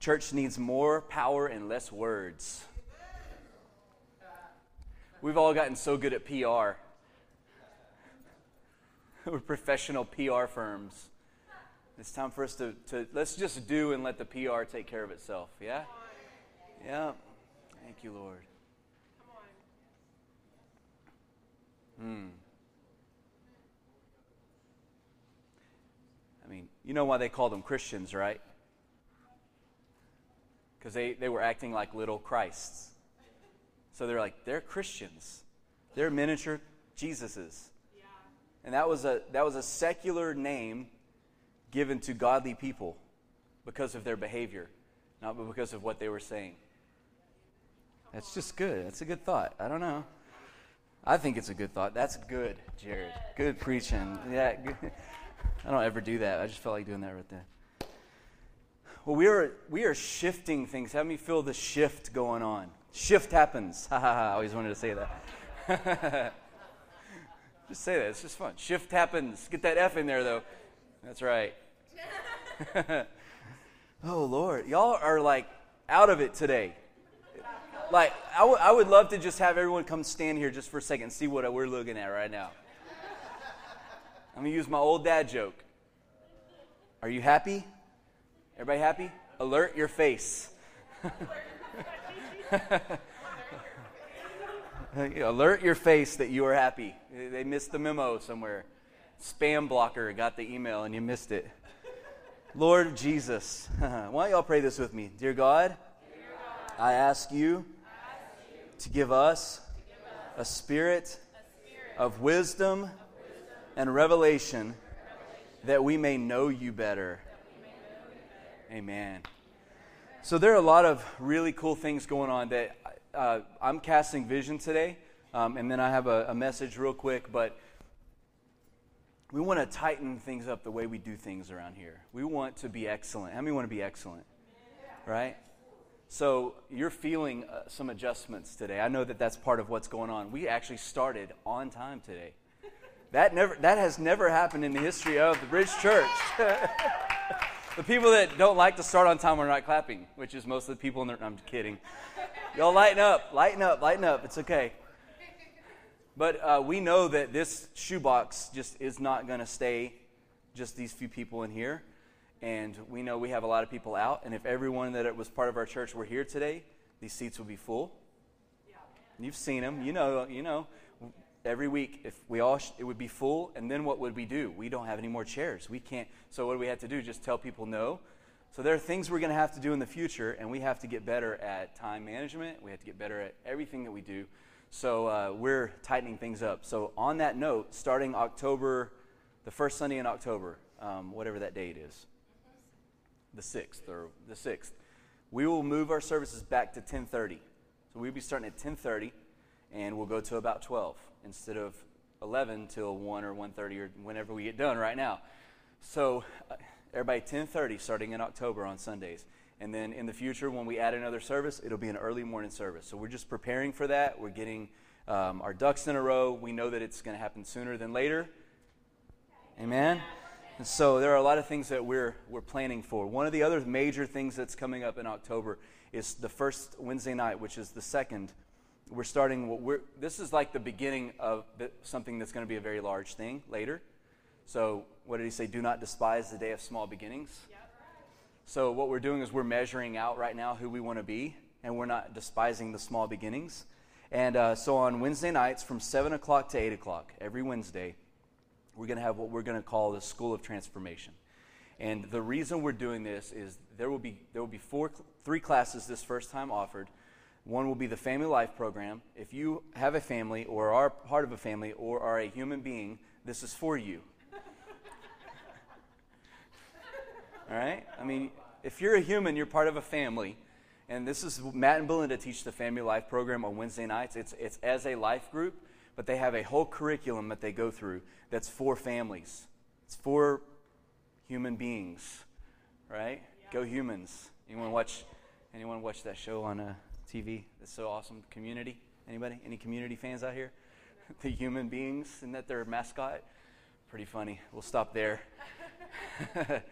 church needs more power and less words. We've all gotten so good at PR. We're professional PR firms. It's time for us to, to let's just do and let the PR take care of itself. Yeah? Yeah. Thank you, Lord. Hmm. I mean, you know why they call them Christians, right? Because they, they were acting like little Christs. So they're like, they're Christians. They're miniature Jesuses. Yeah. And that was a that was a secular name given to godly people because of their behavior, not because of what they were saying. That's just good. That's a good thought. I don't know. I think it's a good thought. That's good, Jared. Good preaching. Yeah. Good. I don't ever do that. I just felt like doing that right there. Well, we are we are shifting things. Have me feel the shift going on. Shift happens. Ha ha ha. I always wanted to say that. just say that. It's just fun. Shift happens. Get that F in there, though. That's right. oh, Lord. Y'all are like out of it today. Like, I, w- I would love to just have everyone come stand here just for a second and see what we're looking at right now. I'm going to use my old dad joke. Are you happy? Everybody happy? Alert your face. Alert your face that you are happy. They missed the memo somewhere. Spam blocker got the email and you missed it. Lord Jesus, why don't y'all pray this with me? Dear God, I, ask you to give us, a, spirit of wisdom, and revelation, that we may know you better. Amen. So there are a lot of really cool things going on that uh, I'm casting vision today, um, and then I have a, a, message real quick, but we want to tighten things up the way we do things around here. We want to be excellent. How many want to be excellent? Right? So you're feeling uh, some adjustments today. I know that that's part of what's going on. We actually started on time today. That never that has never happened in the history of the Bridge Church. The people that don't like to start on time are not clapping, which is most of the people in. I'm kidding. Y'all lighten up, lighten up, lighten up. It's okay. But uh, we know that this shoebox just is not going to stay just these few people in here. And we know we have a lot of people out. And if everyone that was part of our church were here today, these seats would be full. You've seen them. You know, you know every week if we all sh- it would be full and then what would we do? We don't have any more chairs. We can't so what do we have to do? Just tell people no? So there are things we're going to have to do in the future and we have to get better at time management. We have to get better at everything that we do. So uh, we're tightening things up. So on that note starting october the first sunday in october um, whatever that date is the 6th or the 6th we will move our services back to 10.30 so we'll be starting at 10.30 and we'll go to about 12 instead of 11 till 1 or 1.30 or whenever we get done right now. So uh, everybody 10.30 starting in October on Sundays. And then in the future, when we add another service, it'll be an early morning service. So we're just preparing for that. We're getting um, our ducks in a row. We know that it's going to happen sooner than later. Amen? And so there are a lot of things that we're, we're planning for. One of the other major things that's coming up in October is the first Wednesday night, which is the second we're starting what we're this is like the beginning of something that's going to be a very large thing later. So what did he say? Do not despise the day of small beginnings. So what we're doing is we're measuring out right now who we want to be and we're not despising the small beginnings. And uh, so on wednesday nights from 7 o'clock to 8 o'clock every wednesday we're going to have what we're going to call the school of transformation. And the reason we're doing this is there will be there will be four three classes this first time offered one will be the Family Life Program. If you have a family or are part of a family or are a human being, this is for you. All right? I mean, if you're a human, you're part of a family. And this is Matt and Belinda teach the Family Life Program on Wednesday nights. It's, it's as a life group, but they have a whole curriculum that they go through that's for families. It's for human beings, right? Yeah. Go humans. Anyone watch? Anyone watch that show on a? TV. It's so awesome. Community. Anybody? Any community fans out here? the human beings, and that their mascot? Pretty funny. We'll stop there.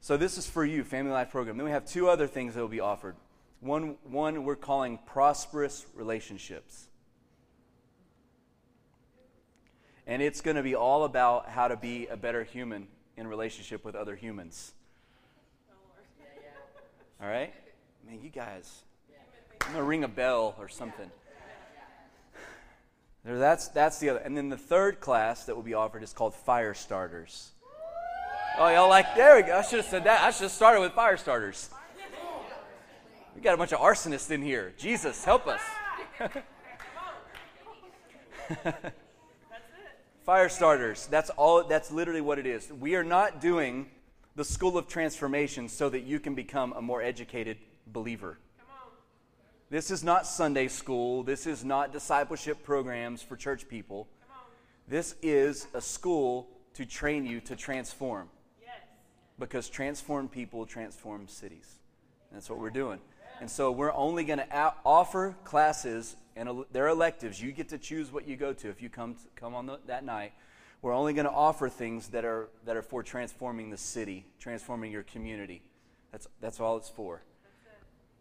So this is for you, Family Life Program. Then we have two other things that will be offered. One, one we're calling prosperous relationships. And it's going to be all about how to be a better human in relationship with other humans. Oh, all right? Man, you guys, I'm going to ring a bell or something. That's, that's the other. And then the third class that will be offered is called Fire Starters. Oh, y'all like, there we go. I should have said that. I should have started with fire starters. We got a bunch of arsonists in here. Jesus, help us. fire starters. That's all that's literally what it is. We are not doing the school of transformation so that you can become a more educated believer. This is not Sunday school. This is not discipleship programs for church people. This is a school to train you to transform because transformed people transform cities. That's what we're doing. And so we're only going to offer classes, and they're electives. You get to choose what you go to if you come to, come on the, that night. We're only going to offer things that are that are for transforming the city, transforming your community. That's that's all it's for.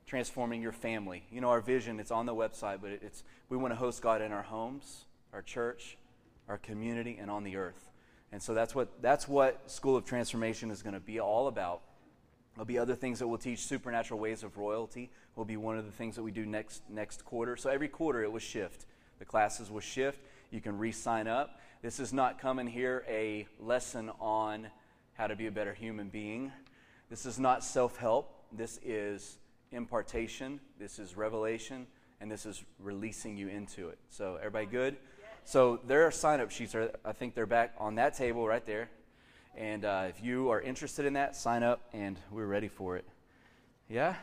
Transforming your family. You know, our vision. It's on the website, but it's we want to host God in our homes, our church, our community, and on the earth. And so that's what, that's what School of Transformation is going to be all about. There'll be other things that we'll teach. Supernatural ways of royalty will be one of the things that we do next, next quarter. So every quarter it will shift. The classes will shift. You can re sign up. This is not coming here a lesson on how to be a better human being. This is not self help. This is impartation. This is revelation. And this is releasing you into it. So, everybody good? So there are sign up sheets. I think they're back on that table right there. And uh, if you are interested in that, sign up and we're ready for it. Yeah?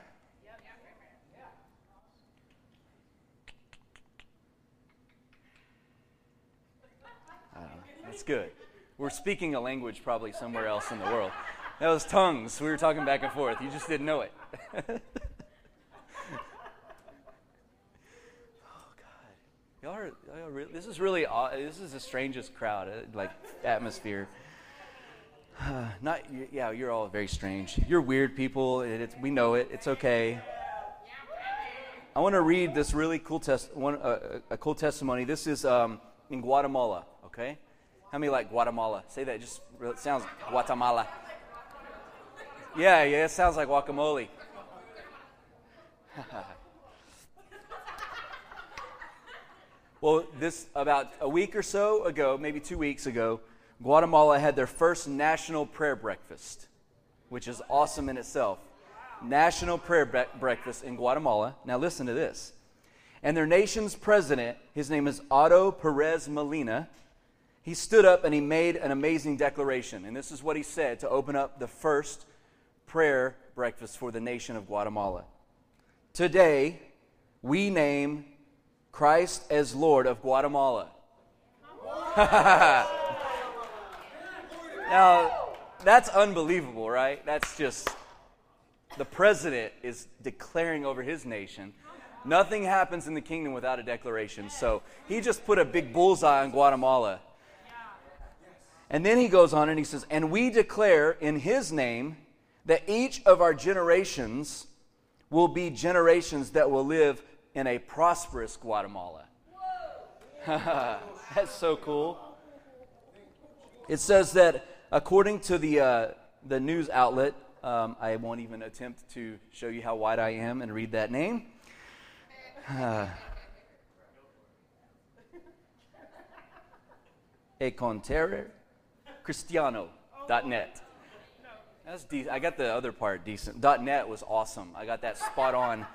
That's good. We're speaking a language probably somewhere else in the world. That was tongues. We were talking back and forth. You just didn't know it. Y'all are, y'all are this is really this is the strangest crowd, uh, like atmosphere. Not yeah, you're all very strange. You're weird people. We know it. It's okay. I want to read this really cool test one uh, a cool testimony. This is um, in Guatemala. Okay, how many like Guatemala? Say that. Just it sounds Guatemala. Yeah, yeah, it sounds like guacamole. Well, this about a week or so ago, maybe two weeks ago, Guatemala had their first national prayer breakfast, which is awesome in itself. National prayer bre- breakfast in Guatemala. Now, listen to this. And their nation's president, his name is Otto Perez Molina, he stood up and he made an amazing declaration. And this is what he said to open up the first prayer breakfast for the nation of Guatemala. Today, we name Christ as Lord of Guatemala. now, that's unbelievable, right? That's just the president is declaring over his nation. Nothing happens in the kingdom without a declaration. So he just put a big bullseye on Guatemala. And then he goes on and he says, And we declare in his name that each of our generations will be generations that will live in a prosperous Guatemala. That's so cool. It says that according to the, uh, the news outlet, um, I won't even attempt to show you how white I am and read that name. Uh, a Conterre Cristiano.net. That's de- I got the other part decent. .net was awesome. I got that spot on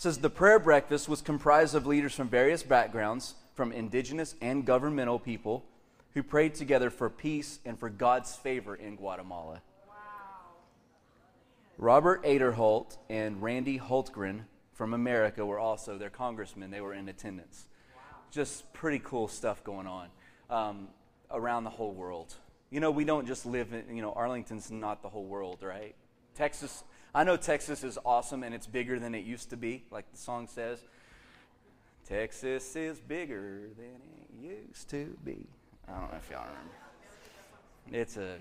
says the prayer breakfast was comprised of leaders from various backgrounds, from indigenous and governmental people, who prayed together for peace and for God's favor in Guatemala. Wow. Robert Aderholt and Randy Hultgren from America were also their congressmen. They were in attendance. Wow. Just pretty cool stuff going on um, around the whole world. You know, we don't just live in, you know, Arlington's not the whole world, right? Texas I know Texas is awesome and it's bigger than it used to be, like the song says. Texas is bigger than it used to be. I don't know if y'all remember. It's a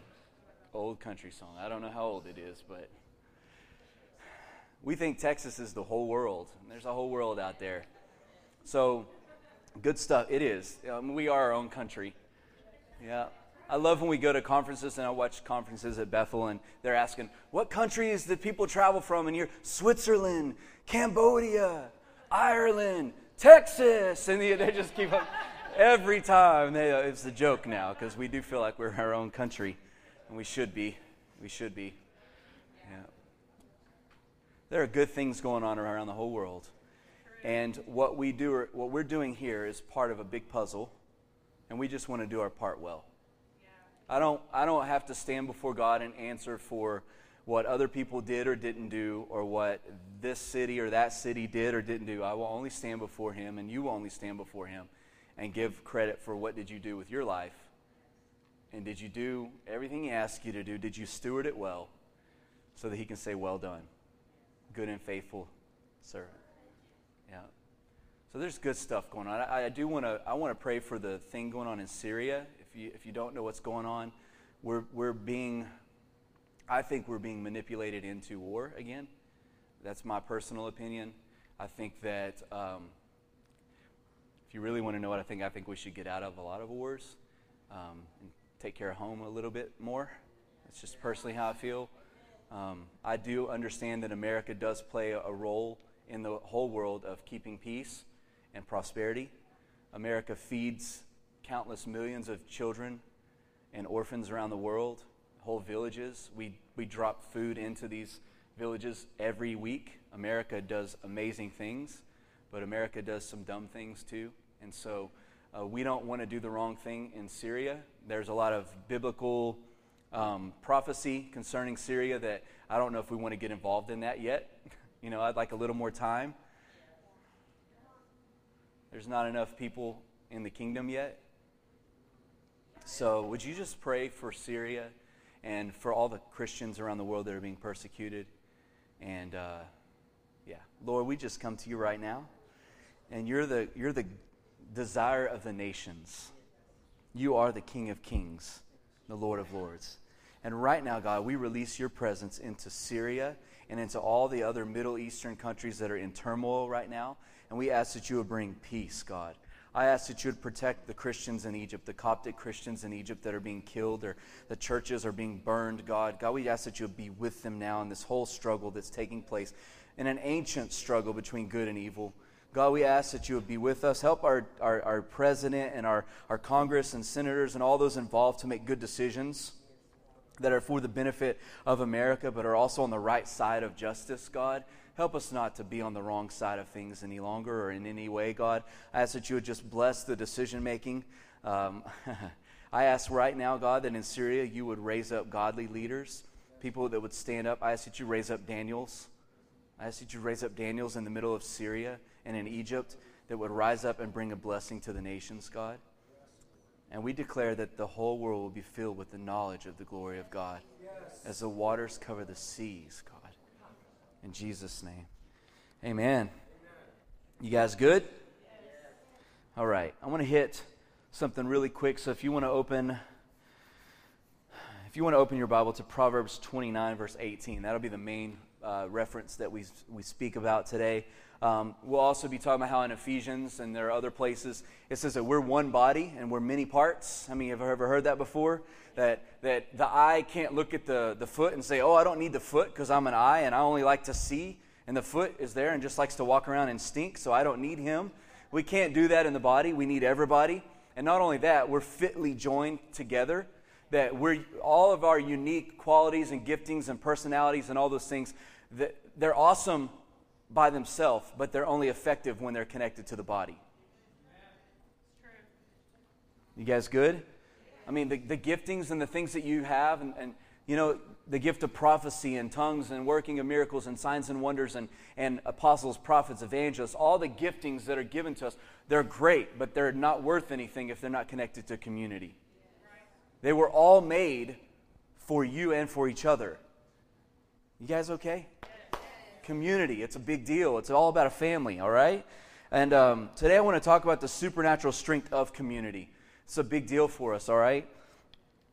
old country song. I don't know how old it is, but we think Texas is the whole world. There's a whole world out there. So, good stuff. It is. Um, we are our own country. Yeah. I love when we go to conferences and I watch conferences at Bethel and they're asking, what countries did people travel from? And you're Switzerland, Cambodia, Ireland, Texas. And they just keep up every time. They, it's a joke now because we do feel like we're our own country and we should be. We should be. Yeah. There are good things going on around the whole world. And what we do, what we're doing here is part of a big puzzle, and we just want to do our part well. I don't, I don't have to stand before God and answer for what other people did or didn't do, or what this city or that city did or didn't do. I will only stand before Him, and you will only stand before Him and give credit for what did you do with your life. And did you do everything He asked you to do? Did you steward it well so that He can say, Well done, good and faithful servant? Yeah. So there's good stuff going on. I, I do want to I want to pray for the thing going on in Syria you, if you don't know what's going on, we're, we're being, I think we're being manipulated into war again. That's my personal opinion. I think that um, if you really want to know what I think, I think we should get out of a lot of wars um, and take care of home a little bit more. That's just personally how I feel. Um, I do understand that America does play a role in the whole world of keeping peace and prosperity. America feeds countless millions of children and orphans around the world, whole villages. We, we drop food into these villages every week. America does amazing things, but America does some dumb things too. And so uh, we don't want to do the wrong thing in Syria. There's a lot of biblical um, prophecy concerning Syria that I don't know if we want to get involved in that yet. you know, I'd like a little more time. There's not enough people in the kingdom yet. So, would you just pray for Syria and for all the Christians around the world that are being persecuted? And uh, yeah, Lord, we just come to you right now, and you're the you're the desire of the nations. You are the King of Kings, the Lord of Lords. And right now, God, we release your presence into Syria and into all the other Middle Eastern countries that are in turmoil right now. And we ask that you would bring peace, God. I ask that you would protect the Christians in Egypt, the Coptic Christians in Egypt that are being killed or the churches are being burned, God. God, we ask that you would be with them now in this whole struggle that's taking place, in an ancient struggle between good and evil. God, we ask that you would be with us. Help our, our, our president and our, our Congress and senators and all those involved to make good decisions that are for the benefit of America, but are also on the right side of justice, God. Help us not to be on the wrong side of things any longer or in any way, God. I ask that you would just bless the decision making. Um, I ask right now, God, that in Syria you would raise up godly leaders, people that would stand up. I ask that you raise up Daniels. I ask that you raise up Daniels in the middle of Syria and in Egypt that would rise up and bring a blessing to the nations, God. And we declare that the whole world will be filled with the knowledge of the glory of God yes. as the waters cover the seas, God. In Jesus' name. Amen. You guys good? All right. I want to hit something really quick. So if you want to open if you want to open your Bible to Proverbs 29 verse 18, that'll be the main uh, reference that we we speak about today. Um, we'll also be talking about how in Ephesians and there are other places it says that we're one body and we're many parts. I mean, have you ever heard that before? That, that the eye can't look at the, the foot and say, oh, I don't need the foot because I'm an eye and I only like to see. And the foot is there and just likes to walk around and stink, so I don't need him. We can't do that in the body. We need everybody. And not only that, we're fitly joined together. That we're all of our unique qualities and giftings and personalities and all those things, that they're awesome by themselves, but they're only effective when they're connected to the body. You guys good? I mean, the, the giftings and the things that you have, and, and, you know, the gift of prophecy and tongues and working of miracles and signs and wonders and, and apostles, prophets, evangelists, all the giftings that are given to us, they're great, but they're not worth anything if they're not connected to community. They were all made for you and for each other. You guys okay? community. It's a big deal. It's all about a family, all right? And um, today I want to talk about the supernatural strength of community. It's a big deal for us, all right?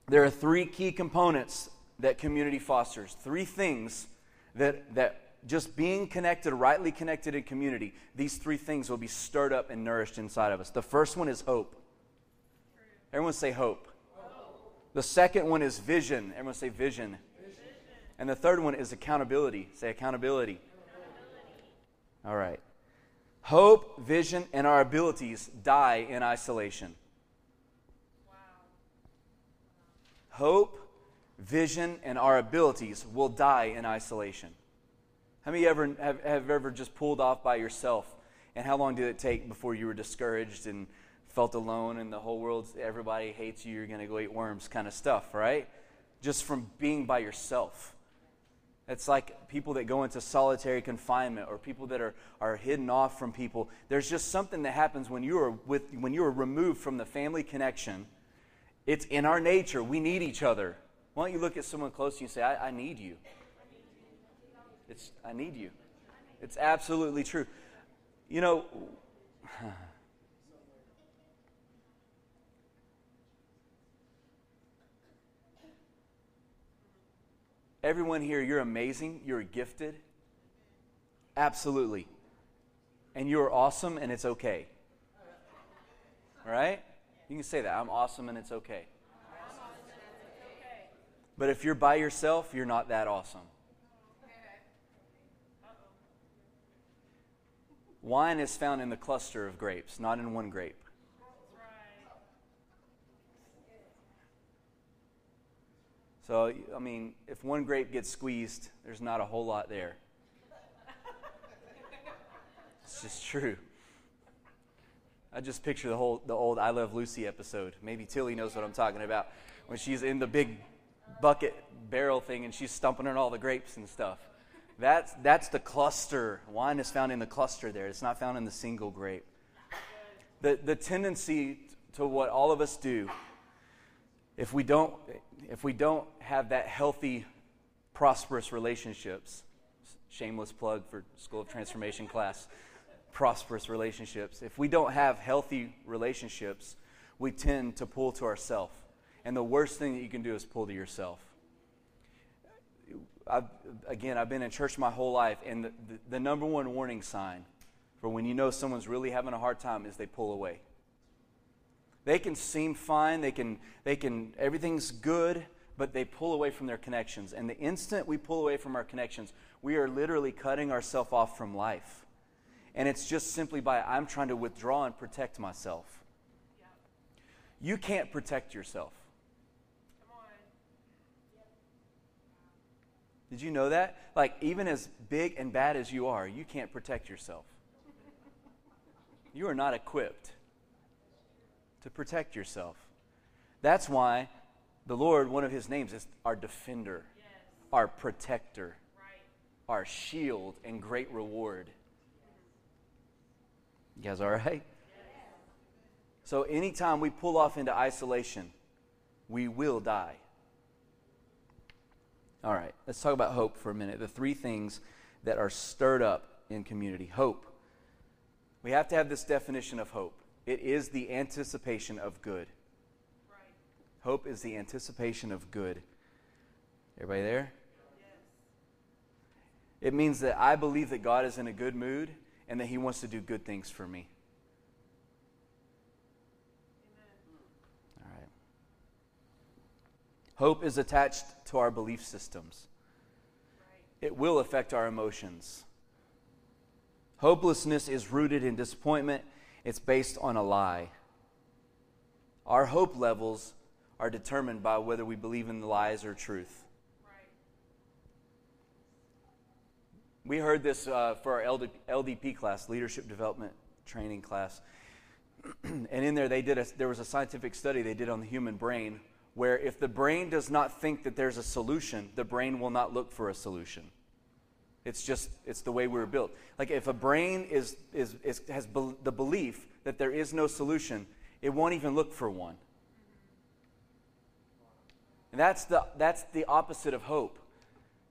There are three key components that community fosters. Three things that, that just being connected, rightly connected in community, these three things will be stirred up and nourished inside of us. The first one is hope. Everyone say hope. The second one is vision. Everyone say vision. And the third one is accountability. Say accountability. All right. Hope, vision, and our abilities die in isolation. Wow. Hope, vision, and our abilities will die in isolation. How many ever have, have ever just pulled off by yourself? And how long did it take before you were discouraged and felt alone and the whole world, everybody hates you, you're going to go eat worms kind of stuff, right? Just from being by yourself. It's like people that go into solitary confinement or people that are, are hidden off from people. There's just something that happens when you are with when you are removed from the family connection. It's in our nature. We need each other. Why don't you look at someone close to you and say, I, I need you. It's, I need you. It's absolutely true. You know, everyone here, you're amazing, you're gifted. Absolutely. And you're awesome, and it's okay. All right? You can say that. I'm awesome, and it's okay. But if you're by yourself, you're not that awesome. Wine is found in the cluster of grapes, not in one grape. So, I mean, if one grape gets squeezed, there's not a whole lot there. It's just true. I just picture the whole the old I Love Lucy episode. Maybe Tilly knows what I'm talking about. When she's in the big bucket barrel thing and she's stumping on all the grapes and stuff. That's, that's the cluster. Wine is found in the cluster there, it's not found in the single grape. The, the tendency to what all of us do, if we don't, if we don't have that healthy, prosperous relationships, shameless plug for School of Transformation class, prosperous relationships, if we don't have healthy relationships, we tend to pull to ourselves. And the worst thing that you can do is pull to yourself. I've, again, I've been in church my whole life, and the, the, the number one warning sign for when you know someone's really having a hard time is they pull away. They can seem fine, they can, they can, everything's good, but they pull away from their connections. And the instant we pull away from our connections, we are literally cutting ourselves off from life. And it's just simply by I'm trying to withdraw and protect myself. You can't protect yourself. Did you know that? Like, even as big and bad as you are, you can't protect yourself. You are not equipped to protect yourself. That's why the Lord, one of his names, is our defender, yes. our protector, right. our shield, and great reward. You guys all right? So, anytime we pull off into isolation, we will die. All right, let's talk about hope for a minute. The three things that are stirred up in community. Hope. We have to have this definition of hope it is the anticipation of good. Right. Hope is the anticipation of good. Everybody there? Yes. It means that I believe that God is in a good mood and that He wants to do good things for me. All right. Hope is attached to our belief systems, it will affect our emotions. Hopelessness is rooted in disappointment, it's based on a lie. Our hope levels are determined by whether we believe in the lies or truth. We heard this uh, for our LD, LDP class, Leadership Development Training class. and in there, they did a, there was a scientific study they did on the human brain where if the brain does not think that there's a solution, the brain will not look for a solution. It's just, it's the way we were built. Like if a brain is, is, is has be, the belief that there is no solution, it won't even look for one. And that's the, that's the opposite of hope.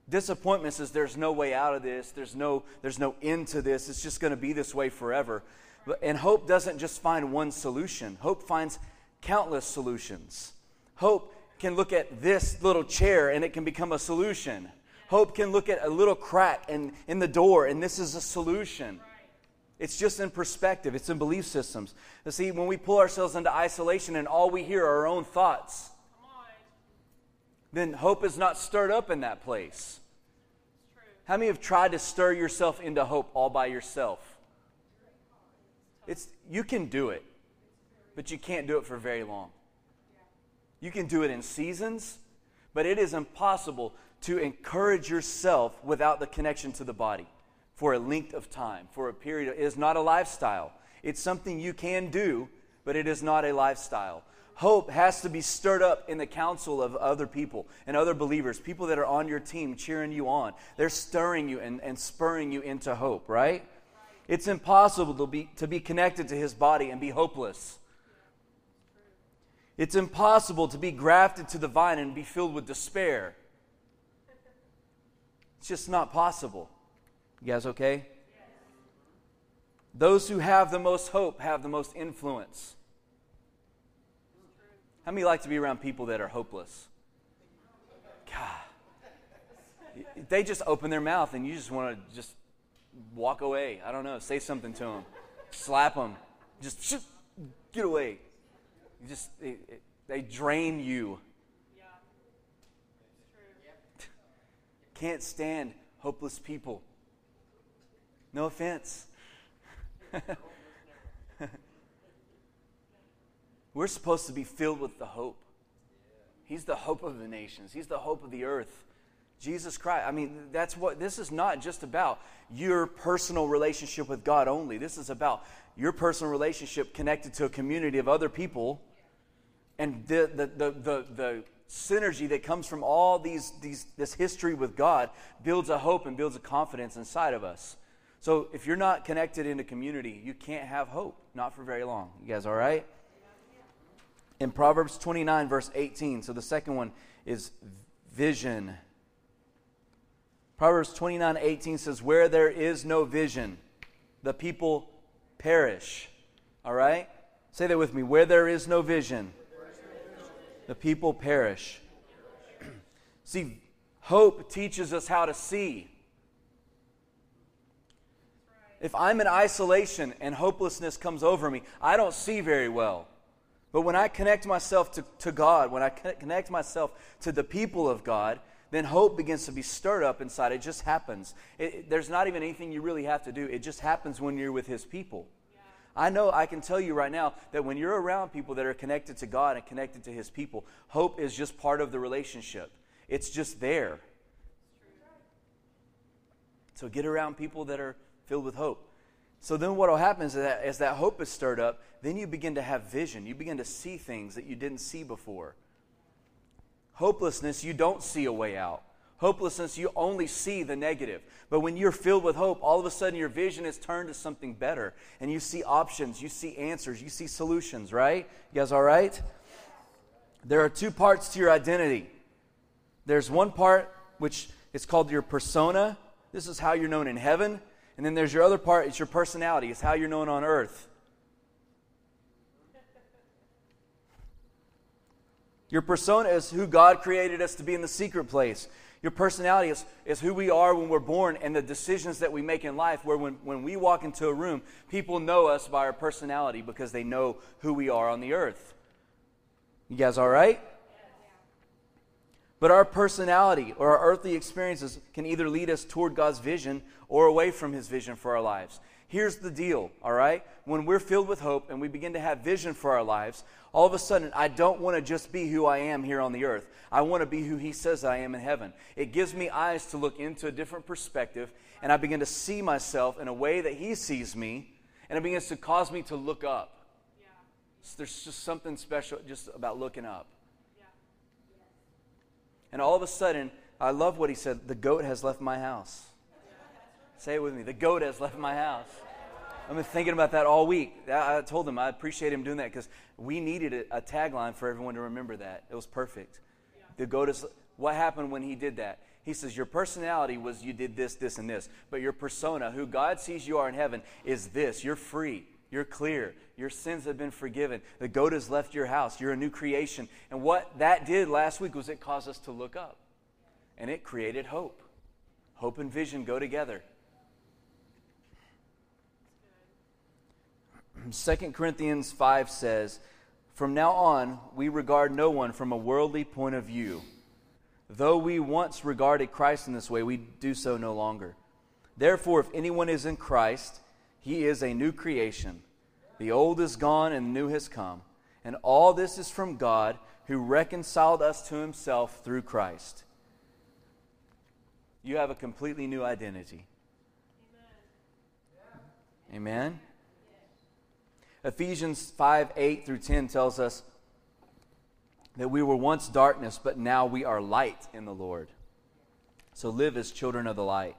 Disappointment says there's no way out of this, there's no, there's no end to this, it's just going to be this way forever. And hope doesn't just find one solution, hope finds countless solutions. Hope can look at this little chair and it can become a solution. Hope can look at a little crack in, in the door and this is a solution. It's just in perspective, it's in belief systems. You see, when we pull ourselves into isolation and all we hear are our own thoughts, then hope is not stirred up in that place. How many have tried to stir yourself into hope all by yourself? It's, you can do it, but you can't do it for very long. You can do it in seasons, but it is impossible to encourage yourself without the connection to the body for a length of time, for a period. It is not a lifestyle. It's something you can do, but it is not a lifestyle. Hope has to be stirred up in the counsel of other people and other believers, people that are on your team cheering you on. They're stirring you and, and spurring you into hope, right? It's impossible to be, to be connected to his body and be hopeless. It's impossible to be grafted to the vine and be filled with despair. It's just not possible. You guys okay? Those who have the most hope have the most influence. How many like to be around people that are hopeless? God. They just open their mouth and you just want to just walk away. I don't know. Say something to them. Slap them. Just shoot, get away. You just they, drain you. Can't stand hopeless people. No offense. We're supposed to be filled with the hope. He's the hope of the nations. He's the hope of the earth. Jesus Christ. I mean, that's what this is not just about your personal relationship with God only. This is about your personal relationship connected to a community of other people and the, the, the, the, the synergy that comes from all these, these, this history with God builds a hope and builds a confidence inside of us. So if you're not connected in a community, you can't have hope, not for very long. You guys all right? In Proverbs 29, verse 18, so the second one is vision. Proverbs 29, 18 says, Where there is no vision, the people perish. All right? Say that with me. Where there is no vision, the people perish. see, hope teaches us how to see. If I'm in isolation and hopelessness comes over me, I don't see very well. But when I connect myself to, to God, when I connect myself to the people of God, then hope begins to be stirred up inside. It just happens. It, it, there's not even anything you really have to do, it just happens when you're with His people. I know I can tell you right now that when you're around people that are connected to God and connected to His people, hope is just part of the relationship. It's just there. So get around people that are filled with hope. So then what will happen is that as that hope is stirred up, then you begin to have vision. You begin to see things that you didn't see before. Hopelessness, you don't see a way out. Hopelessness, you only see the negative. But when you're filled with hope, all of a sudden your vision is turned to something better. And you see options, you see answers, you see solutions, right? You guys all right? There are two parts to your identity. There's one part which is called your persona. This is how you're known in heaven. And then there's your other part, it's your personality, it's how you're known on earth. Your persona is who God created us to be in the secret place. Your personality is, is who we are when we're born and the decisions that we make in life, where when, when we walk into a room, people know us by our personality because they know who we are on the earth. You guys all right? But our personality or our earthly experiences can either lead us toward God's vision or away from His vision for our lives. Here's the deal, all right? When we're filled with hope and we begin to have vision for our lives, all of a sudden, I don't want to just be who I am here on the earth. I want to be who He says I am in heaven. It gives me eyes to look into a different perspective, and I begin to see myself in a way that He sees me, and it begins to cause me to look up. Yeah. So there's just something special just about looking up. And all of a sudden, I love what He said the goat has left my house. Say it with me. The goat has left my house. I've been thinking about that all week. I told him I appreciate him doing that because we needed a, a, tagline for everyone to remember that. It was perfect. The goat is. What happened when he did that? He says, Your personality was you did this, this, and this. But your persona, who God sees you are in heaven, is this. You're free. You're clear. Your sins have been forgiven. The goat has left your house. You're a new creation. And what that did last week was it caused us to look up. And it created hope. Hope and vision go together. 2 Corinthians 5 says, From now on, we regard no one from a worldly point of view. Though we once regarded Christ in this way, we do so no longer. Therefore, if anyone is in Christ, he is a new creation. The old is gone and the new has come. And all this is from God who reconciled us to himself through Christ. You have a completely new identity. Amen. Ephesians 5 8 through 10 tells us that we were once darkness, but now we are light in the Lord. So live as children of the light.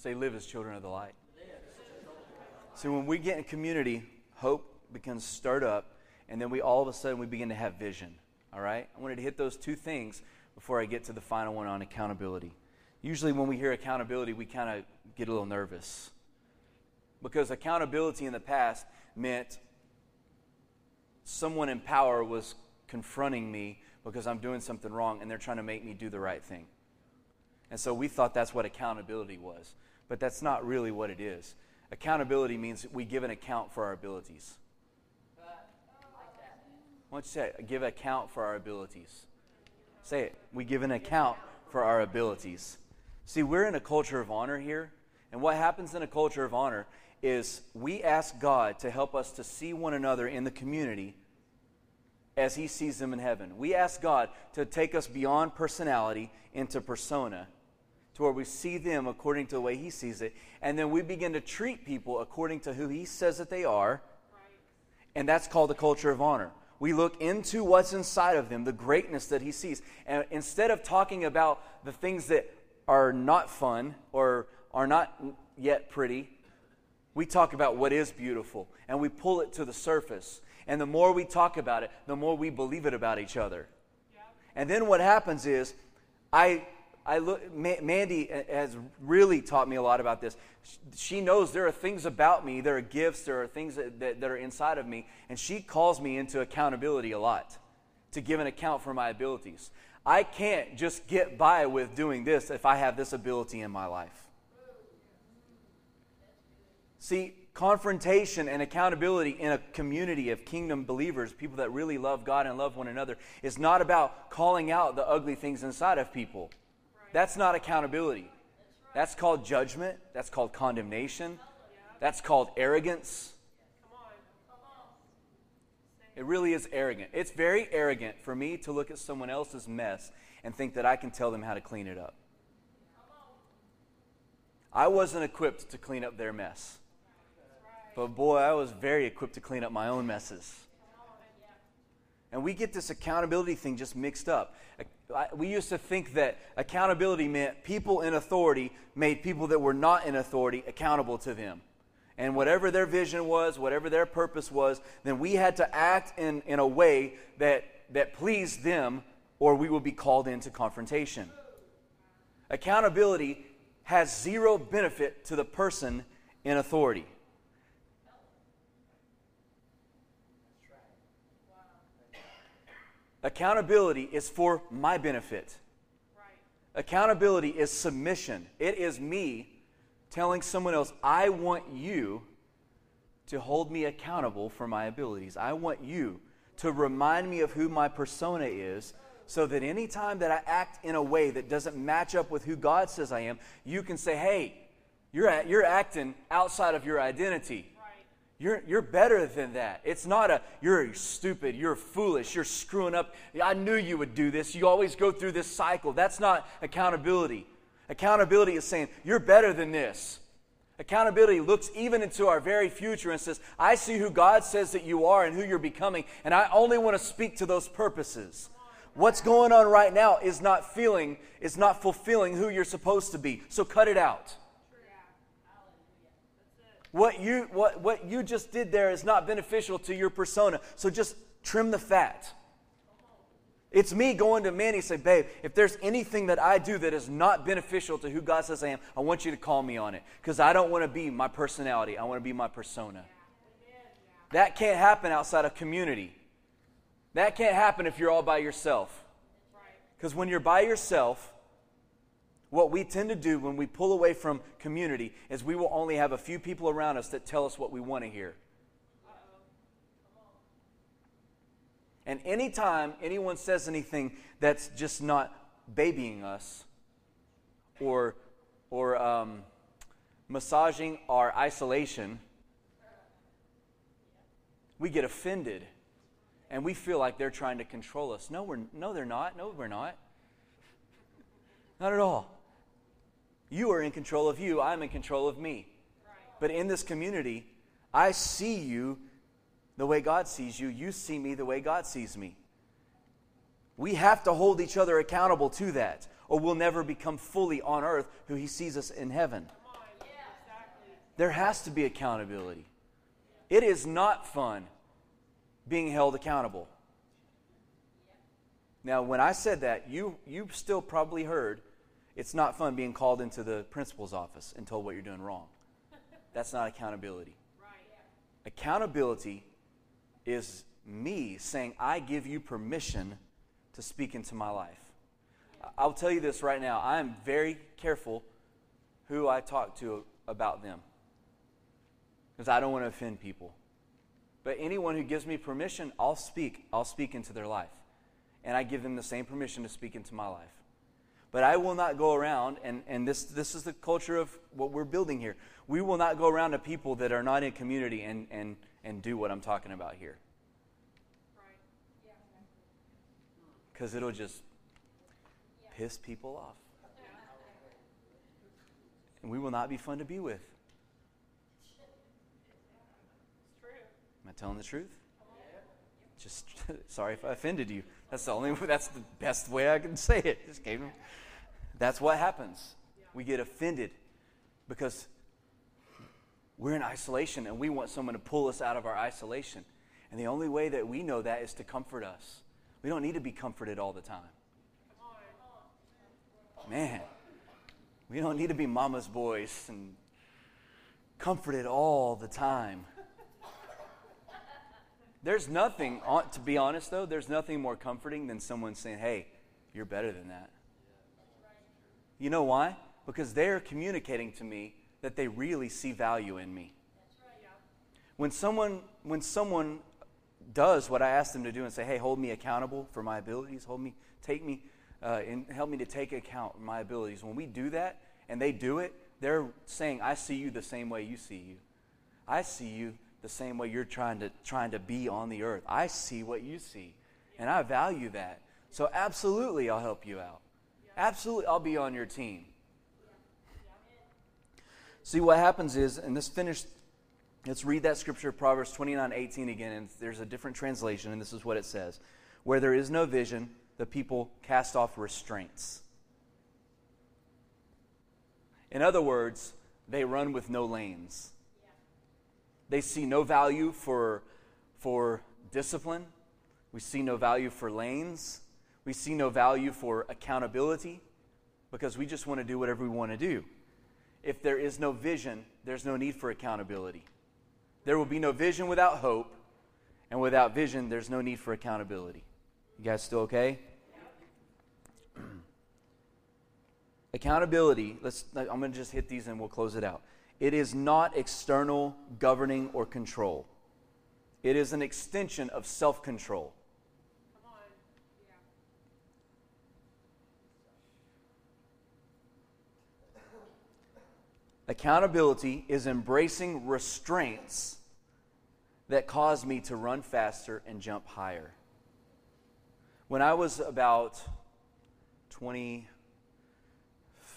Say, live as children of the light. So when we get in community, hope becomes stirred up, and then we all of a sudden we begin to have vision. All right? I wanted to hit those two things before I get to the final one on accountability. Usually, when we hear accountability, we kind of get a little nervous because accountability in the past meant someone in power was confronting me because I'm doing something wrong and they're trying to make me do the right thing. And so we thought that's what accountability was. But that's not really what it is. Accountability means we give an account for our abilities. Why don't you say it? Give account for our abilities. Say it. We give an account for our abilities. See, we're in a culture of honor here. And what happens in a culture of honor is we ask God to help us to see one another in the community as He sees them in heaven. We ask God to take us beyond personality into persona to where we see them according to the way He sees it. And then we begin to treat people according to who He says that they are. And that's called the culture of honor. We look into what's inside of them, the greatness that He sees. And instead of talking about the things that are not fun or are not yet pretty, we talk about what is beautiful and we pull it to the surface. And the more we talk about it, the more we believe it about each other. Yeah. And then what happens is, I, I look, Mandy has really taught me a lot about this. She knows there are things about me, there are gifts, there are things that, that, that are inside of me, and she calls me into accountability a lot to give an account for my abilities. I can't just get by with doing this if I have this ability in my life. See, confrontation and accountability in a community of kingdom believers, people that really love God and love one another, is not about calling out the ugly things inside of people. That's not accountability. That's called judgment. That's called condemnation. That's called arrogance. It really is arrogant. It's very arrogant for me to look at someone else's mess and think that I can tell them how to clean it up. I wasn't equipped to clean up their mess. But boy, I was very equipped to clean up my own messes. And we get this accountability thing just mixed up. We used to think that accountability meant people in authority made people that were not in authority accountable to them. And whatever their vision was, whatever their purpose was, then we had to act in, in a way that, that pleased them, or we would be called into confrontation. Accountability has zero benefit to the person in authority. Accountability is for my benefit. Accountability is submission. It is me telling someone else, I want you to hold me accountable for my abilities. I want you to remind me of who my persona is so that anytime that I act in a way that doesn't match up with who God says I am, you can say, hey, you're, at, you're acting outside of your identity. You're, you're better than that. It's not a, you're stupid, you're foolish, you're screwing up. I knew you would do this. You always go through this cycle. That's not accountability. Accountability is saying, you're better than this. Accountability looks even into our very future and says, I see who God says that you are and who you're becoming, and I only want to speak to those purposes. What's going on right now is not feeling, is not fulfilling who you're supposed to be. So cut it out. What you, what, what you just did there is not beneficial to your persona. So just trim the fat. It's me going to Mandy and say, babe, if there's anything that I do that is not beneficial to who God says I am, I want you to call me on it. Because I don't want to be my personality. I want to be my persona. That can't happen outside of community. That can't happen if you're all by yourself. Because when you're by yourself, what we tend to do when we pull away from community is we will only have a few people around us that tell us what we want to hear. And anytime anyone says anything that's just not babying us or, or um, massaging our isolation, we get offended and we feel like they're trying to control us. No, we're, no, they're not. No, we're not. Not at all. You are in control of you, I'm in control of me. But in this community, I see you the way God sees you, you see me the way God sees me. We have to hold each other accountable to that, or we'll never become fully on earth who He sees us in heaven. There has to be accountability. It is not fun being held accountable. Now, when I said that, you, you still probably heard it's not fun being called into the principal's office and told what you're doing wrong. That's not accountability. Accountability is me saying, I give you permission to speak into my life. I'll tell you this right now I am very careful who I talk to about them because I don't want to offend people. But anyone who gives me permission, I'll speak. I'll speak into their life. And I give them the same permission to speak into my life. But I will not go around, and, and this, this is the culture of what we're building here. We will not go around to people that are not in community and, and, and do what I'm talking about here. Because it'll just piss people off. And we will not be fun to be with. Am I telling the truth? Just sorry if I offended you. That's the only. That's the best way I can say it. Just came. That's what happens. We get offended because we're in isolation and we want someone to pull us out of our isolation. And the only way that we know that is to comfort us. We don't need to be comforted all the time. Man, we don't need to be mama's boys and comforted all the time. There's nothing, to be honest though, there's nothing more comforting than someone saying, hey, you're better than that. You know why? Because they're communicating to me that they really see value in me. When someone, when someone does what I ask them to do and say, hey, hold me accountable for my abilities, hold me, take me, uh, and help me to take account my abilities. When we do that and they do it, they're saying, I see you the same way you see you. I see you the same way you're trying to, trying to be on the earth. I see what you see, and I value that. So, absolutely, I'll help you out. Absolutely, I'll be on your team. See, what happens is, and this finished, let's read that scripture, Proverbs 29 18 again, and there's a different translation, and this is what it says Where there is no vision, the people cast off restraints. In other words, they run with no lanes. They see no value for, for discipline. We see no value for lanes. We see no value for accountability because we just want to do whatever we want to do. If there is no vision, there's no need for accountability. There will be no vision without hope, and without vision, there's no need for accountability. You guys still okay? accountability, let's I'm going to just hit these and we'll close it out. It is not external governing or control, it is an extension of self control. Accountability is embracing restraints that cause me to run faster and jump higher. When I was about 20,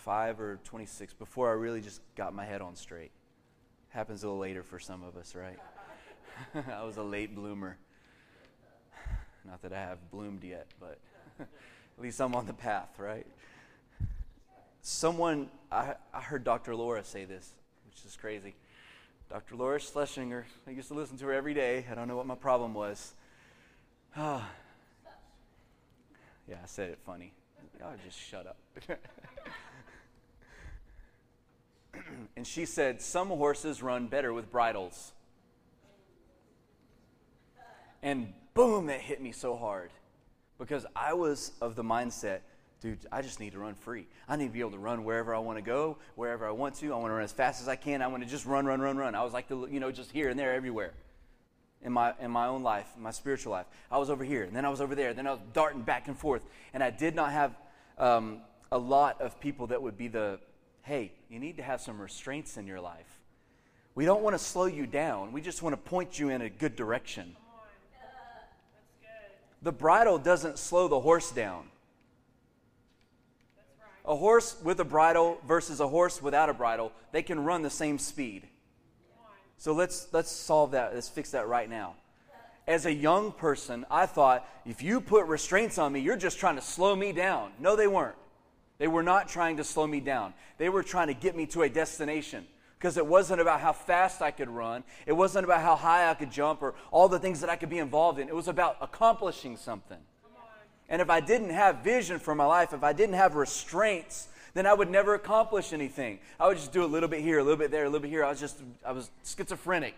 25 or 26 before I really just got my head on straight. Happens a little later for some of us, right? I was a late bloomer. Not that I have bloomed yet, but at least I'm on the path, right? Someone, I, I heard Dr. Laura say this, which is crazy. Dr. Laura Schlesinger, I used to listen to her every day. I don't know what my problem was. Yeah, I said it funny. Y'all just shut up. and she said, Some horses run better with bridles. And boom, that hit me so hard because I was of the mindset, dude, I just need to run free. I need to be able to run wherever I want to go, wherever I want to. I want to run as fast as I can. I want to just run, run, run, run. I was like, the, you know, just here and there, everywhere in my, in my own life, my spiritual life. I was over here, and then I was over there, then I was darting back and forth. And I did not have um, a lot of people that would be the, hey, you need to have some restraints in your life. We don't want to slow you down, we just want to point you in a good direction. The bridle doesn't slow the horse down. A horse with a bridle versus a horse without a bridle, they can run the same speed. So let's, let's solve that. Let's fix that right now. As a young person, I thought if you put restraints on me, you're just trying to slow me down. No, they weren't. They were not trying to slow me down. They were trying to get me to a destination because it wasn't about how fast I could run. It wasn't about how high I could jump or all the things that I could be involved in. It was about accomplishing something. And if I didn't have vision for my life, if I didn't have restraints then I would never accomplish anything. I would just do a little bit here, a little bit there, a little bit here. I was just, I was schizophrenic.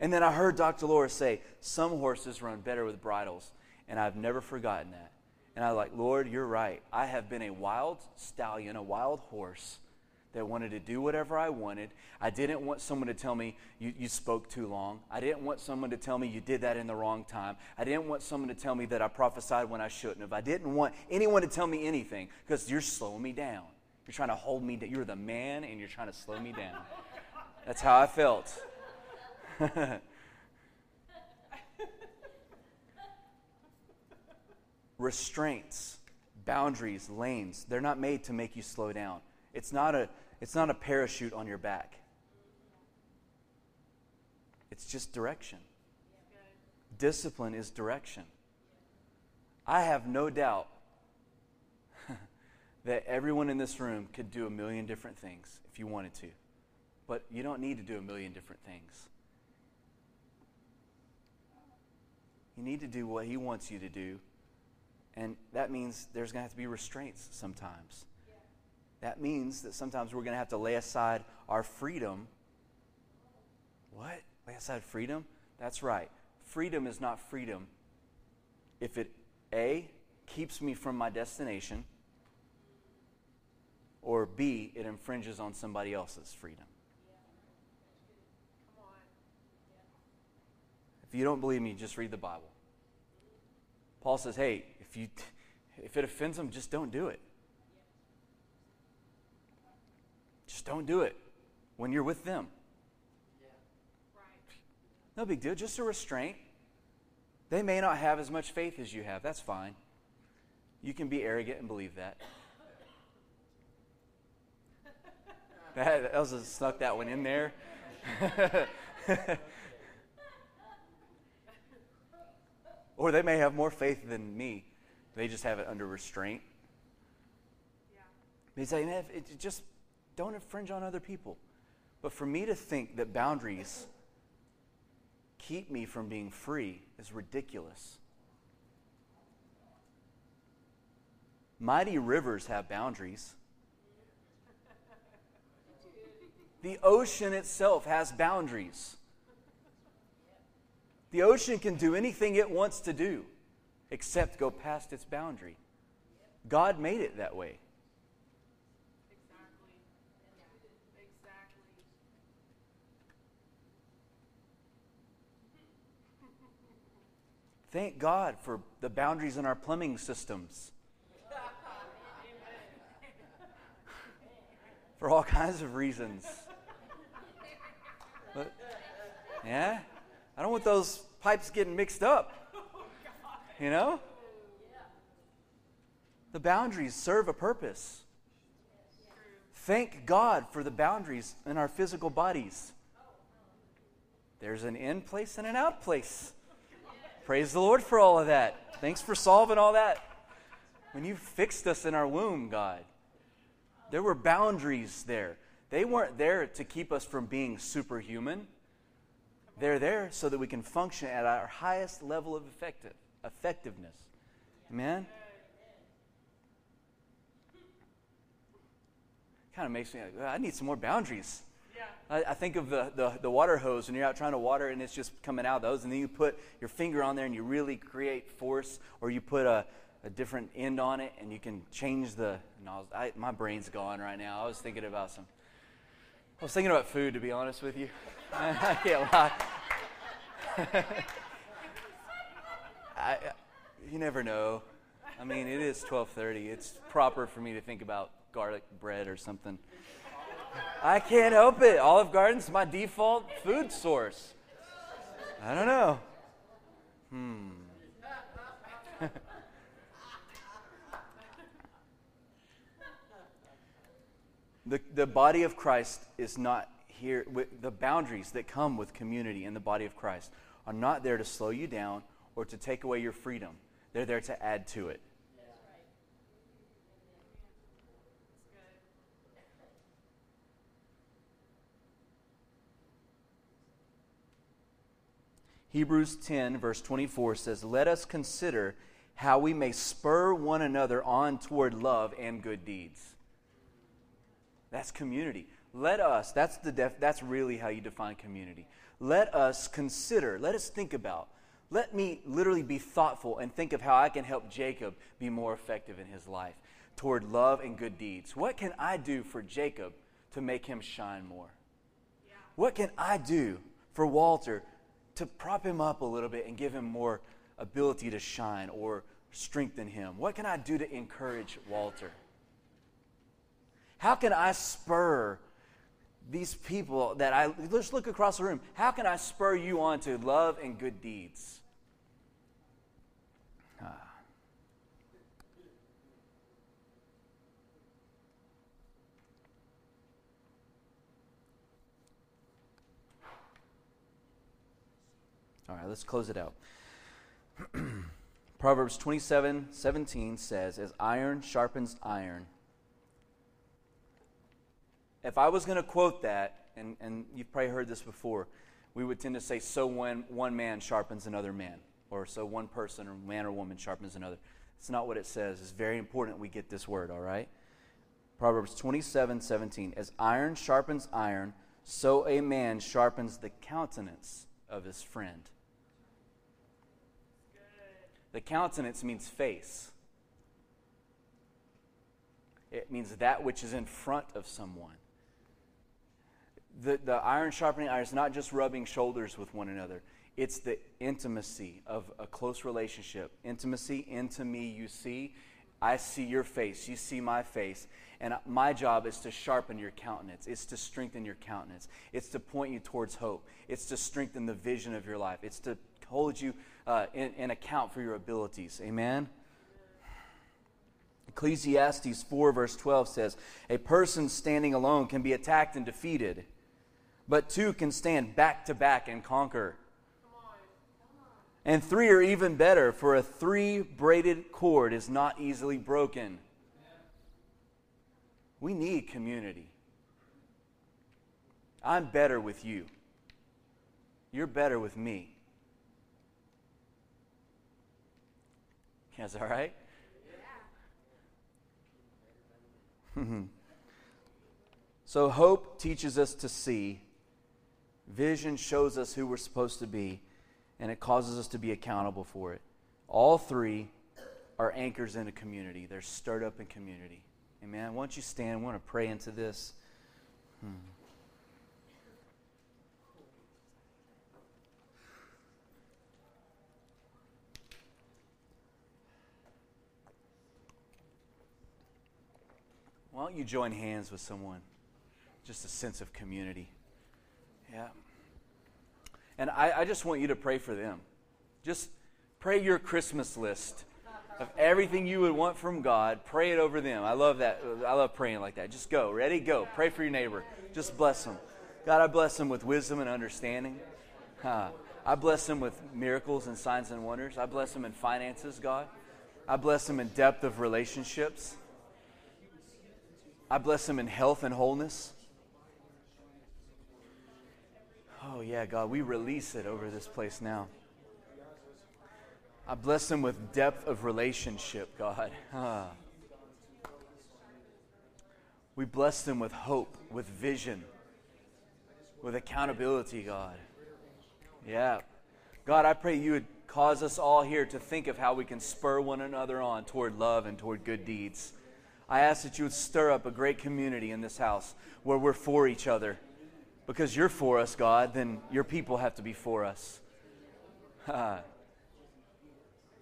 And then I heard Dr. Laura say, some horses run better with bridles. And I've never forgotten that. And I was like, Lord, you're right. I have been a wild stallion, a wild horse that wanted to do whatever I wanted. I didn't want someone to tell me you, you spoke too long. I didn't want someone to tell me you did that in the wrong time. I didn't want someone to tell me that I prophesied when I shouldn't have. I didn't want anyone to tell me anything because you're slowing me down. You're trying to hold me down. You're the man and you're trying to slow me down. That's how I felt. Restraints, boundaries, lanes, they're not made to make you slow down. It's not a, it's not a parachute on your back. It's just direction. Discipline is direction. I have no doubt that everyone in this room could do a million different things if you wanted to. But you don't need to do a million different things. You need to do what He wants you to do. And that means there's going to have to be restraints sometimes. That means that sometimes we're going to have to lay aside our freedom. What? Lay aside freedom? That's right. Freedom is not freedom if it, A, keeps me from my destination, or B, it infringes on somebody else's freedom. If you don't believe me, just read the Bible. Paul says, hey, if, you, if it offends them, just don't do it. Just don't do it when you're with them. No big deal, just a restraint. They may not have as much faith as you have. That's fine. You can be arrogant and believe that. that, that was a, snuck that one in there. or they may have more faith than me. They just have it under restraint. Yeah. They say, man, it just don't infringe on other people. But for me to think that boundaries keep me from being free is ridiculous. Mighty rivers have boundaries. The ocean itself has boundaries. The ocean can do anything it wants to do except go past its boundary. God made it that way. Thank God for the boundaries in our plumbing systems. for all kinds of reasons. But, yeah? I don't want those pipes getting mixed up. You know? The boundaries serve a purpose. Thank God for the boundaries in our physical bodies. There's an in place and an out place. Praise the Lord for all of that. Thanks for solving all that. When you fixed us in our womb, God, there were boundaries there. They weren't there to keep us from being superhuman. They're there so that we can function at our highest level of effective effectiveness. Amen? Kind of makes me like, I need some more boundaries. I, I, think of the, the, the, water hose when you're out trying to water and it's just coming out of those, and then you put your finger on there and you really create force, or you put a, a different end on it and you can change the. I, my brain's gone right now. I was thinking about some. I was thinking about food, to be honest with you. I can't lie. I, you never know. I mean, it is 12:30. It's proper for me to think about garlic bread or something. I can't help it. Olive Garden's my default food source. I don't know. Hmm. the, the body of Christ is not here. The boundaries that come with community in the body of Christ are not there to slow you down or to take away your freedom. They're there to add to it. Hebrews 10, verse 24 says, Let us consider how we may spur one another on toward love and good deeds. That's community. Let us, that's, the def, that's really how you define community. Let us consider, let us think about, let me literally be thoughtful and think of how I can help Jacob be more effective in his life toward love and good deeds. What can I do for Jacob to make him shine more? What can I do for Walter to prop him up a little bit and give him more ability to shine or strengthen him? What can I do to encourage Walter? How can I spur these people that I let's look across the room? How can I spur you on to love and good deeds? Ah. All right, let's close it out. Proverbs 27 17 says, As iron sharpens iron. If I was going to quote that, and, and you've probably heard this before, we would tend to say, So when one man sharpens another man, or so one person, or man or woman sharpens another. It's not what it says. It's very important we get this word, all right? Proverbs 27 17. As iron sharpens iron, so a man sharpens the countenance of his friend. The countenance means face. It means that which is in front of someone. The, the iron sharpening iron is not just rubbing shoulders with one another. It's the intimacy of a close relationship. Intimacy, into me, you see. I see your face, you see my face. And my job is to sharpen your countenance. It's to strengthen your countenance. It's to point you towards hope. It's to strengthen the vision of your life. It's to hold you uh, in, in account for your abilities. Amen? Ecclesiastes 4, verse 12 says, A person standing alone can be attacked and defeated, but two can stand back to back and conquer. And three are even better, for a three braided cord is not easily broken. We need community. I'm better with you. You're better with me. That's all right? So, hope teaches us to see, vision shows us who we're supposed to be, and it causes us to be accountable for it. All three are anchors in a community, they're stirred up in community. Amen. Why don't you stand? I want to pray into this. Hmm. Why don't you join hands with someone? Just a sense of community. Yeah. And I, I just want you to pray for them. Just pray your Christmas list of everything you would want from God. Pray it over them. I love that. I love praying like that. Just go. Ready? Go. Pray for your neighbor. Just bless them. God, I bless them with wisdom and understanding. Huh. I bless them with miracles and signs and wonders. I bless them in finances, God. I bless them in depth of relationships. I bless them in health and wholeness. Oh, yeah, God, we release it over this place now. I bless them with depth of relationship, God. We bless them with hope, with vision, with accountability, God. Yeah. God, I pray you would cause us all here to think of how we can spur one another on toward love and toward good deeds. I ask that you would stir up a great community in this house where we're for each other. Because you're for us, God, then your people have to be for us.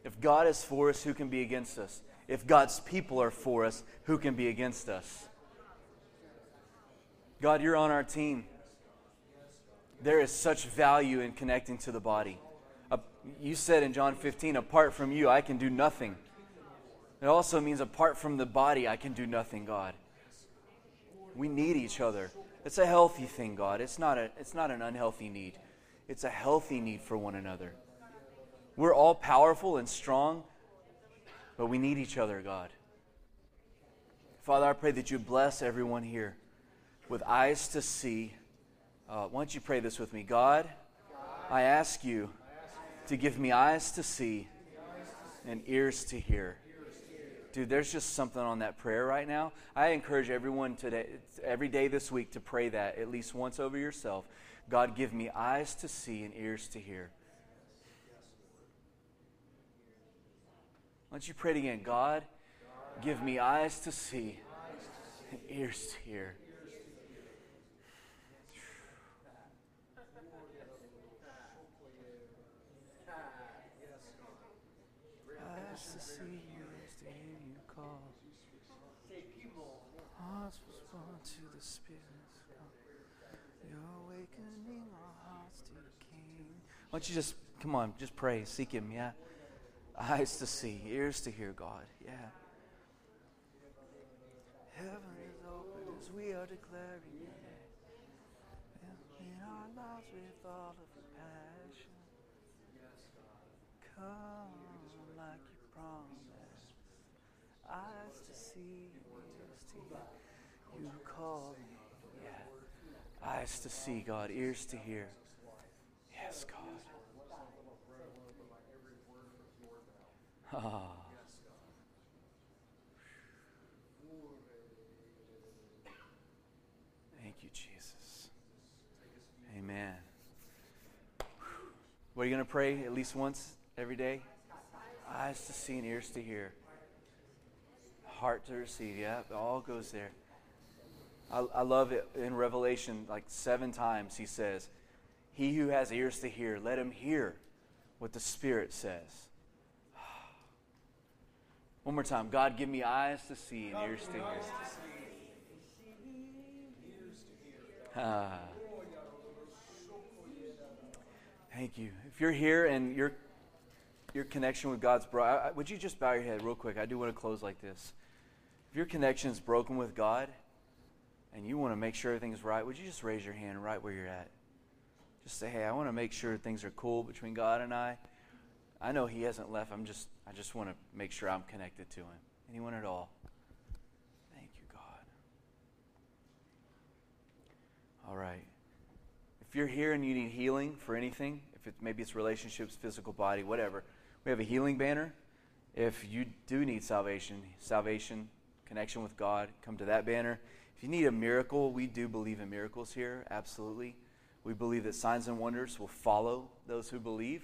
if God is for us, who can be against us? If God's people are for us, who can be against us? God, you're on our team. There is such value in connecting to the body. You said in John 15, apart from you, I can do nothing. It also means apart from the body, I can do nothing, God. We need each other. It's a healthy thing, God. It's not, a, it's not an unhealthy need. It's a healthy need for one another. We're all powerful and strong, but we need each other, God. Father, I pray that you bless everyone here with eyes to see. Uh, why don't you pray this with me? God, I ask you to give me eyes to see and ears to hear. Dude, there's just something on that prayer right now. I encourage everyone today, every day this week, to pray that at least once over yourself. God, give me eyes to see and ears to hear. Why don't you pray it again? God, give me eyes to see and ears to hear. Why don't you just, come on, just pray, seek Him, yeah? Eyes to see, ears to hear God, yeah. Heaven is open as we are declaring your. In our lives with all of your passion. Come like you promised. Eyes to see, ears to hear. You call me, yeah. Eyes to see, God, ears to hear. Yes, God. Ah. Thank you, Jesus. Amen. What are you going to pray at least once every day? Eyes to see and ears to hear. Heart to receive. Yeah, it all goes there. I, I love it in Revelation, like seven times he says, He who has ears to hear, let him hear what the Spirit says. One more time. God, give me eyes to see and ears to hear. Ah. Thank you. If you're here and your your connection with God's broken, would you just bow your head real quick? I do want to close like this. If your connection is broken with God and you want to make sure everything's right, would you just raise your hand right where you're at? Just say, "Hey, I want to make sure things are cool between God and I." I know He hasn't left. I'm just I just want to make sure I'm connected to Him. Anyone at all? Thank you, God. All right. If you're here and you need healing for anything, if it, maybe it's relationships, physical body, whatever, we have a healing banner. If you do need salvation, salvation, connection with God, come to that banner. If you need a miracle, we do believe in miracles here, absolutely. We believe that signs and wonders will follow those who believe.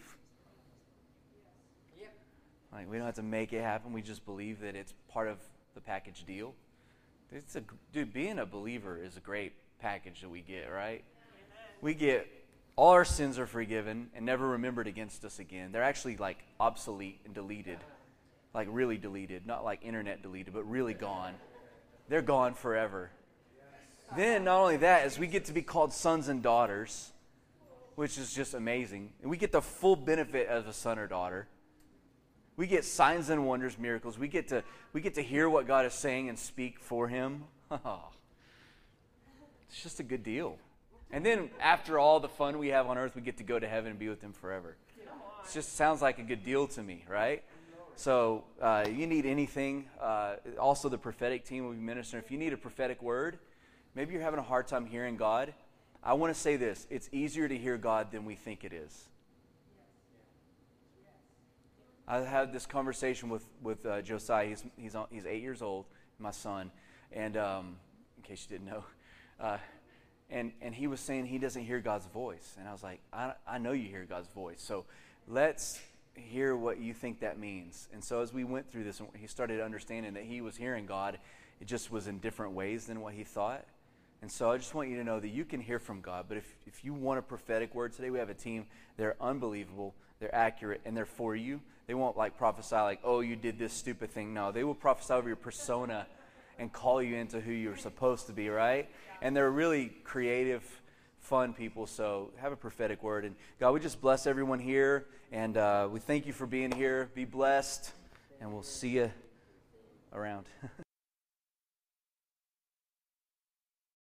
Like we don't have to make it happen. We just believe that it's part of the package deal. It's a dude. Being a believer is a great package that we get. Right? We get all our sins are forgiven and never remembered against us again. They're actually like obsolete and deleted, like really deleted, not like internet deleted, but really gone. They're gone forever. Then not only that, is we get to be called sons and daughters, which is just amazing. And we get the full benefit as a son or daughter. We get signs and wonders, miracles. We get to, we get to hear what God is saying and speak for Him. it's just a good deal. And then after all the fun we have on earth, we get to go to heaven and be with Him forever. It just sounds like a good deal to me, right? So uh, you need anything. Uh, also, the prophetic team will be ministering. If you need a prophetic word, maybe you're having a hard time hearing God. I want to say this: it's easier to hear God than we think it is. I had this conversation with, with uh, Josiah. He's, he's, on, he's eight years old, my son. And um, in case you didn't know, uh, and, and he was saying he doesn't hear God's voice. And I was like, I, I know you hear God's voice. So let's hear what you think that means. And so as we went through this, he started understanding that he was hearing God. It just was in different ways than what he thought. And so I just want you to know that you can hear from God. But if, if you want a prophetic word today, we have a team. They're unbelievable, they're accurate, and they're for you. They won't like prophesy like, oh, you did this stupid thing. No, they will prophesy over your persona and call you into who you're supposed to be, right? And they're really creative, fun people. So have a prophetic word. And God, we just bless everyone here. And uh, we thank you for being here. Be blessed. And we'll see you around.